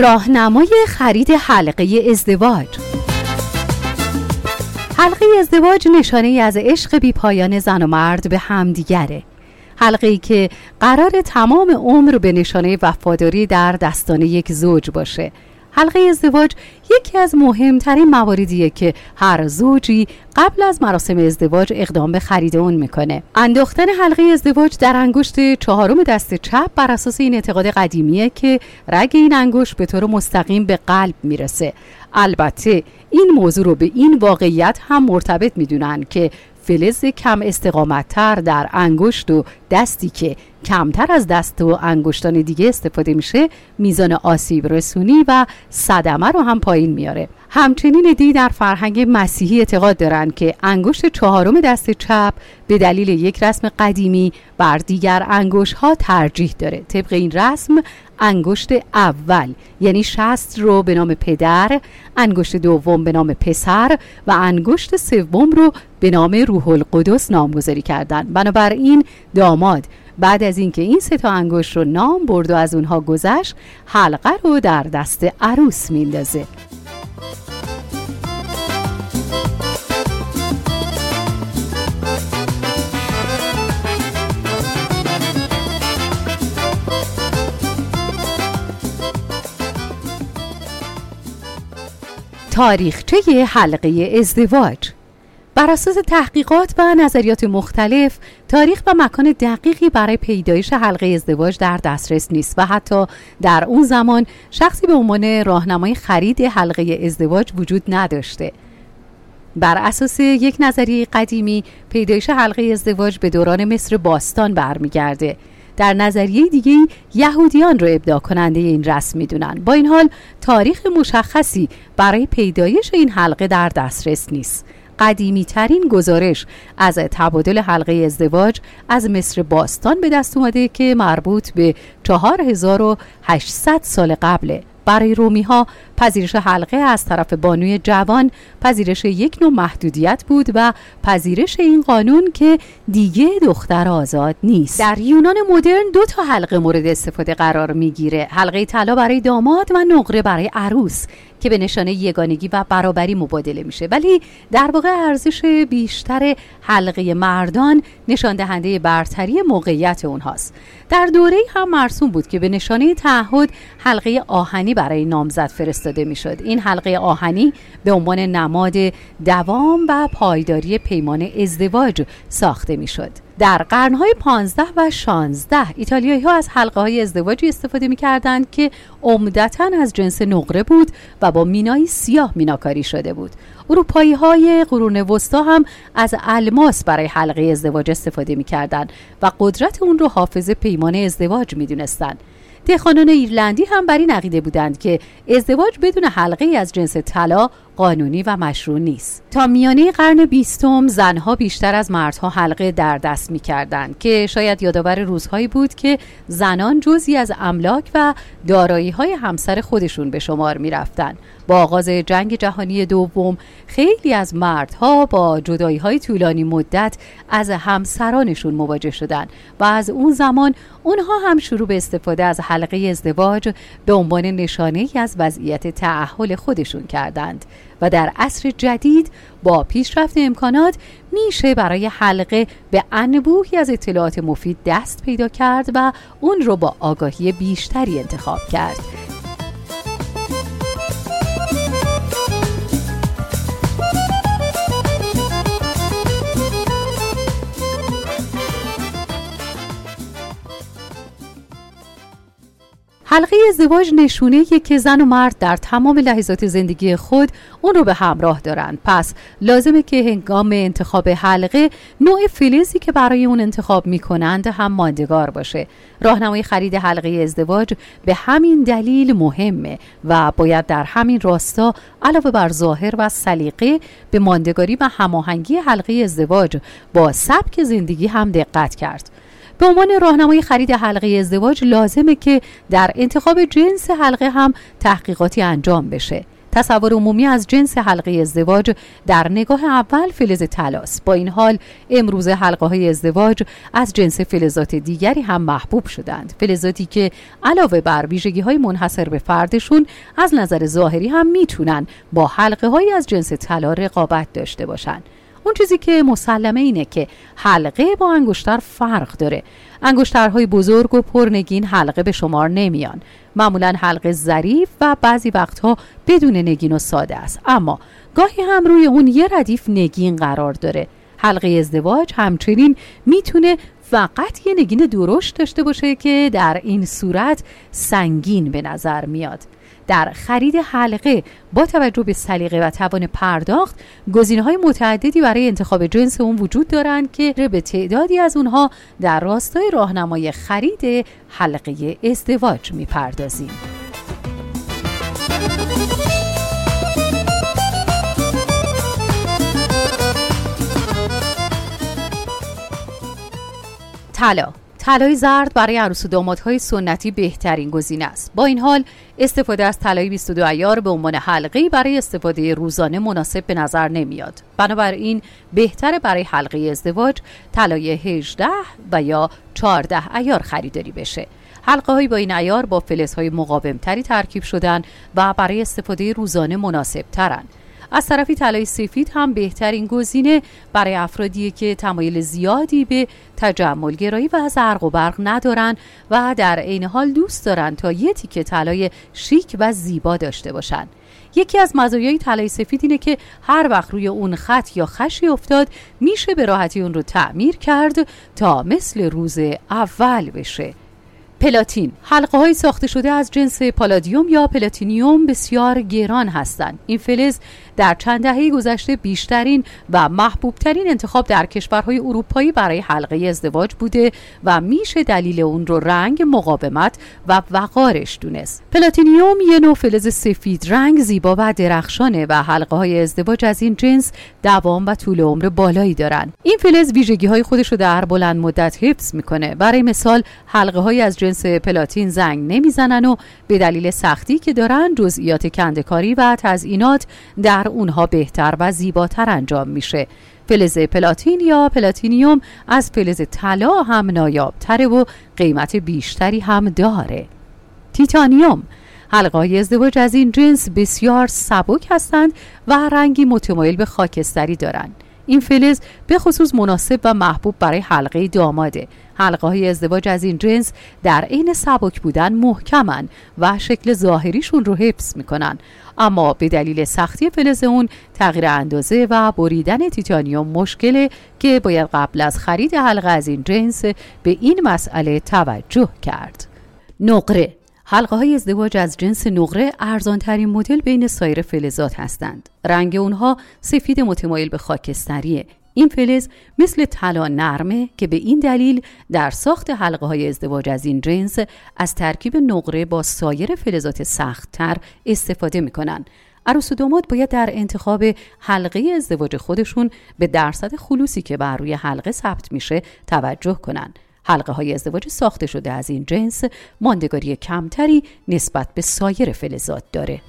راهنمای خرید حلقه ازدواج. حلقه ازدواج نشانه از عشق بی پایان زن و مرد به همدیگره. حلقه ای که قرار تمام عمر به نشانه وفاداری در دستان یک زوج باشه. حلقه ازدواج یکی از مهمترین مواردیه که هر زوجی قبل از مراسم ازدواج اقدام به خرید اون می‌کنه. انداختن حلقه ازدواج در انگشت چهارم دست چپ بر اساس این اعتقاد قدیمیه که رگ این انگشت به طور مستقیم به قلب می‌رسه. البته این موضوع رو به این واقعیت هم مرتبط می‌دونن که فلز کم استقامتتر در انگشت و دستی که کمتر از دست و انگشتان دیگه استفاده میشه میزان آسیب رسونی و صدمه رو هم پایین میاره. همچنین دی در فرهنگ مسیحی اعتقاد دارند که انگشت چهارم دست چپ به دلیل یک رسم قدیمی بر دیگر انگشت ها ترجیح داره. طبق این رسم انگشت اول یعنی شست رو به نام پدر انگشت دوم به نام پسر و انگشت سوم رو به نام روح القدس نامگذاری کردن بنابراین داماد بعد از اینکه این سه تا انگشت رو نام برد و از اونها گذشت حلقه رو در دست عروس میندازه. تاریخچه حلقه ازدواج. بر اساس تحقیقات و نظریات مختلف تاریخ و مکان دقیقی برای پیدایش حلقه ازدواج در دسترس نیست و حتی در اون زمان شخصی به عنوان راهنمای خرید حلقه ازدواج وجود نداشته. بر اساس یک نظریه قدیمی پیدایش حلقه ازدواج به دوران مصر باستان برمیگرده. در نظریه دیگه یهودیان رو ابداع کننده این رسم می‌دونن. با این حال تاریخ مشخصی برای پیدایش این حلقه در دسترس نیست. قدیمی ترین گزارش از تبادل حلقه ازدواج از مصر باستان به دست اومده که مربوط به 4800 سال قبله برای رومی ها پذیرش حلقه از طرف بانوی جوان پذیرش یک نوع محدودیت بود و پذیرش این قانون که دیگه دختر آزاد نیست. در یونان مدرن دو تا حلقه مورد استفاده قرار می‌گیره. حلقه طلا برای داماد و نقره برای عروس که به نشانه یگانگی و برابری مبادله میشه. ولی در واقع ارزش بیشتر حلقه مردان نشان دهنده برتری موقعیت اونهاست. در دوره هم مرسوم بود که به نشانه تعهد حلقه آهنی برای نامزد فرستاده می‌شد. این حلقه آهنی به عنوان نماد دوام و پایداری پیمان ازدواج ساخته می‌شد. در قرنهای 15 و 16 ایتالیایی ها از حلقه های ازدواجی استفاده می کردند که عمدتا از جنس نقره بود و با مینای سیاه میناکاری شده بود. اروپایی های قرون وسطا هم از الماس برای حلقه ازدواج استفاده می کردند و قدرت اون رو حافظ پیمان ازدواج می دونستند دهخانان ایرلندی هم بر این عقیده بودند که ازدواج بدون حلقه از جنس طلا قانونی و مشروع نیست تا میانه قرن بیستم زنها بیشتر از مردها حلقه در دست می کردن که شاید یادآور روزهایی بود که زنان جزی از املاک و دارایی های همسر خودشون به شمار می رفتن. با آغاز جنگ جهانی دوم خیلی از مردها با جدایی های طولانی مدت از همسرانشون مواجه شدن و از اون زمان اونها هم شروع به استفاده از حلقه ازدواج به عنوان نشانه از وضعیت تعهل خودشون کردند و در عصر جدید با پیشرفت امکانات میشه برای حلقه به انبوهی از اطلاعات مفید دست پیدا کرد و اون رو با آگاهی بیشتری انتخاب کرد. حلقه ازدواج نشونه که زن و مرد در تمام لحظات زندگی خود اون رو به همراه دارند. پس لازمه که هنگام انتخاب حلقه نوع فلزی که برای اون انتخاب می‌کنند هم ماندگار باشه. راهنمای خرید حلقه ازدواج به همین دلیل مهمه و باید در همین راستا علاوه بر ظاهر و سلیقه به ماندگاری و هماهنگی حلقه ازدواج با سبک زندگی هم دقت کرد. به عنوان راهنمای خرید حلقه ازدواج لازمه که در انتخاب جنس حلقه هم تحقیقاتی انجام بشه. تصور عمومی از جنس حلقه ازدواج در نگاه اول فلز تلاس. با این حال امروز حلقه های ازدواج از جنس فلزات دیگری هم محبوب شدند. فلزاتی که علاوه بر ویژگی های منحصر به فردشون از نظر ظاهری هم می‌تونن با حلقه های از جنس طلا رقابت داشته باشند اون چیزی که مسلمه اینه که حلقه با انگشتر فرق داره. انگشترهای بزرگ و پرنگین حلقه به شمار نمیان. معمولا حلقه ظریف و بعضی وقتها بدون نگین و ساده است. اما گاهی هم روی اون یه ردیف نگین قرار داره. حلقه ازدواج همچنین می‌تونه فقط یه نگین درشت داشته باشه که در این صورت سنگین به نظر میاد در خرید حلقه با توجه به سلیقه و توان پرداخت گزینه های متعددی برای انتخاب جنس اون وجود دارند که به تعدادی از اونها در راستای راهنمای خرید حلقه ازدواج می‌پردازیم. طلا. طلای زرد برای عروس و دامادهای سنتی بهترین گزینه است. با این حال استفاده از طلای 22 ایار به عنوان حلقه برای استفاده روزانه مناسب به نظر نمیاد. بنابراین بهتر برای حلقه ازدواج طلای 18 و یا 14 ایار خریداری بشه. حلقه های با این ایار با فلزهای مقاوم تری ترکیب شدن و برای استفاده روزانه مناسب ترند از طرفی طلای سفید هم بهترین گزینه برای افرادی که تمایل زیادی به تجمل گرایی و زرق و برق ندارن و در عین حال دوست دارن تا یه تیکه طلای شیک و زیبا داشته باشن. یکی از مزایای طلای سفید اینه که هر وقت روی اون خط یا خشی افتاد میشه به راحتی اون رو تعمیر کرد تا مثل روز اول بشه. پلاتین. حلقه های ساخته شده از جنس پالادیوم یا پلاتینیوم بسیار گران هستند. این فلز در چند دهه گذشته بیشترین و محبوبترین انتخاب در کشورهای اروپایی برای حلقه ازدواج بوده و میشه دلیل اون رو رنگ مقاومت و وقارش دونست. پلاتینیوم یه نوع فلز سفید رنگ زیبا و درخشانه و حلقه های ازدواج از این جنس دوام و طول عمر بالایی دارن. این فلز ویژگی های خودش رو در بلند مدت حفظ می‌کنه. برای مثال حلقه های از جنس پلاتین زنگ نمی‌زنن و به دلیل سختی که دارن جزئیات کنده‌کاری و تزئینات در اونها بهتر و زیباتر انجام میشه. فلز پلاتین یا پلاتینیوم از فلز طلا هم نایابتره و قیمت بیشتری هم داره. تیتانیوم حلقه های ازدواج از این جنس بسیار سبک هستند و رنگی متمایل به خاکستری دارند این فلز به خصوص مناسب و محبوب برای حلقه داماده. حلقه های ازدواج از این جنس در عین سبک بودن محکمن و شکل ظاهریشون رو حفظ می‌کنن. اما به دلیل سختی فلز اون تغییر اندازه و بریدن تیتانیوم مشکله که باید قبل از خرید حلقه از این جنس به این مسئله توجه کرد. نقره حلقه های ازدواج از جنس نقره ارزان ترین مدل بین سایر فلزات هستند. رنگ اونها سفید متمایل به خاکستریه. این فلز مثل طلا نرمه که به این دلیل در ساخت حلقه های ازدواج از این جنس از ترکیب نقره با سایر فلزات سختتر استفاده می‌کنن. عروس و داماد باید در انتخاب حلقه ازدواج خودشون به درصد خلوصی که بر روی حلقه ثبت میشه توجه کنند. حلقه های ازدواج ساخته شده از این جنس ماندگاری کمتری نسبت به سایر فلزات داره.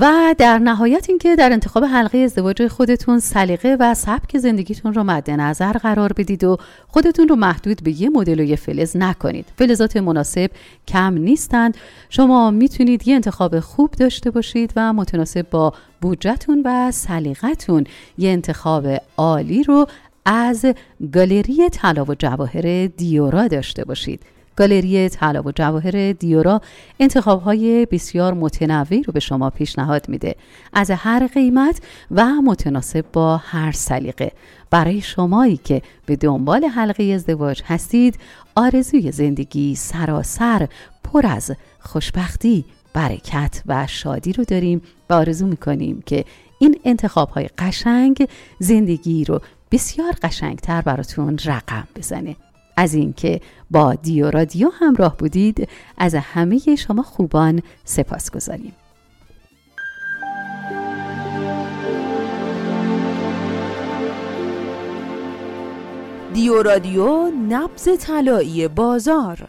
و در نهایت اینکه در انتخاب حلقه ازدواج خودتون سلیقه و سبک زندگیتون رو مد نظر قرار بدید و خودتون رو محدود به یه مدل و یه فلز نکنید. فلزات مناسب کم نیستند. شما می‌تونید یه انتخاب خوب داشته باشید و متناسب با بودجهتون و سلیقتون یه انتخاب عالی رو از گالری طلا و جواهر دیورا داشته باشید. گالری طلا و جواهر دیورا انتخاب های بسیار متنوعی رو به شما پیشنهاد میده. از هر قیمت و متناسب با هر سلیقه. برای شمایی که به دنبال حلقه ازدواج هستید آرزوی زندگی سراسر پر از خوشبختی برکت و شادی رو داریم و آرزو می‌کنیم که این انتخاب های قشنگ زندگی رو بسیار قشنگتر براتون رقم بزنه. از اینکه با دیو رادیو همراه بودید از همه شما خوبان سپاس گذاریم. دیو رادیو نبز طلایی بازار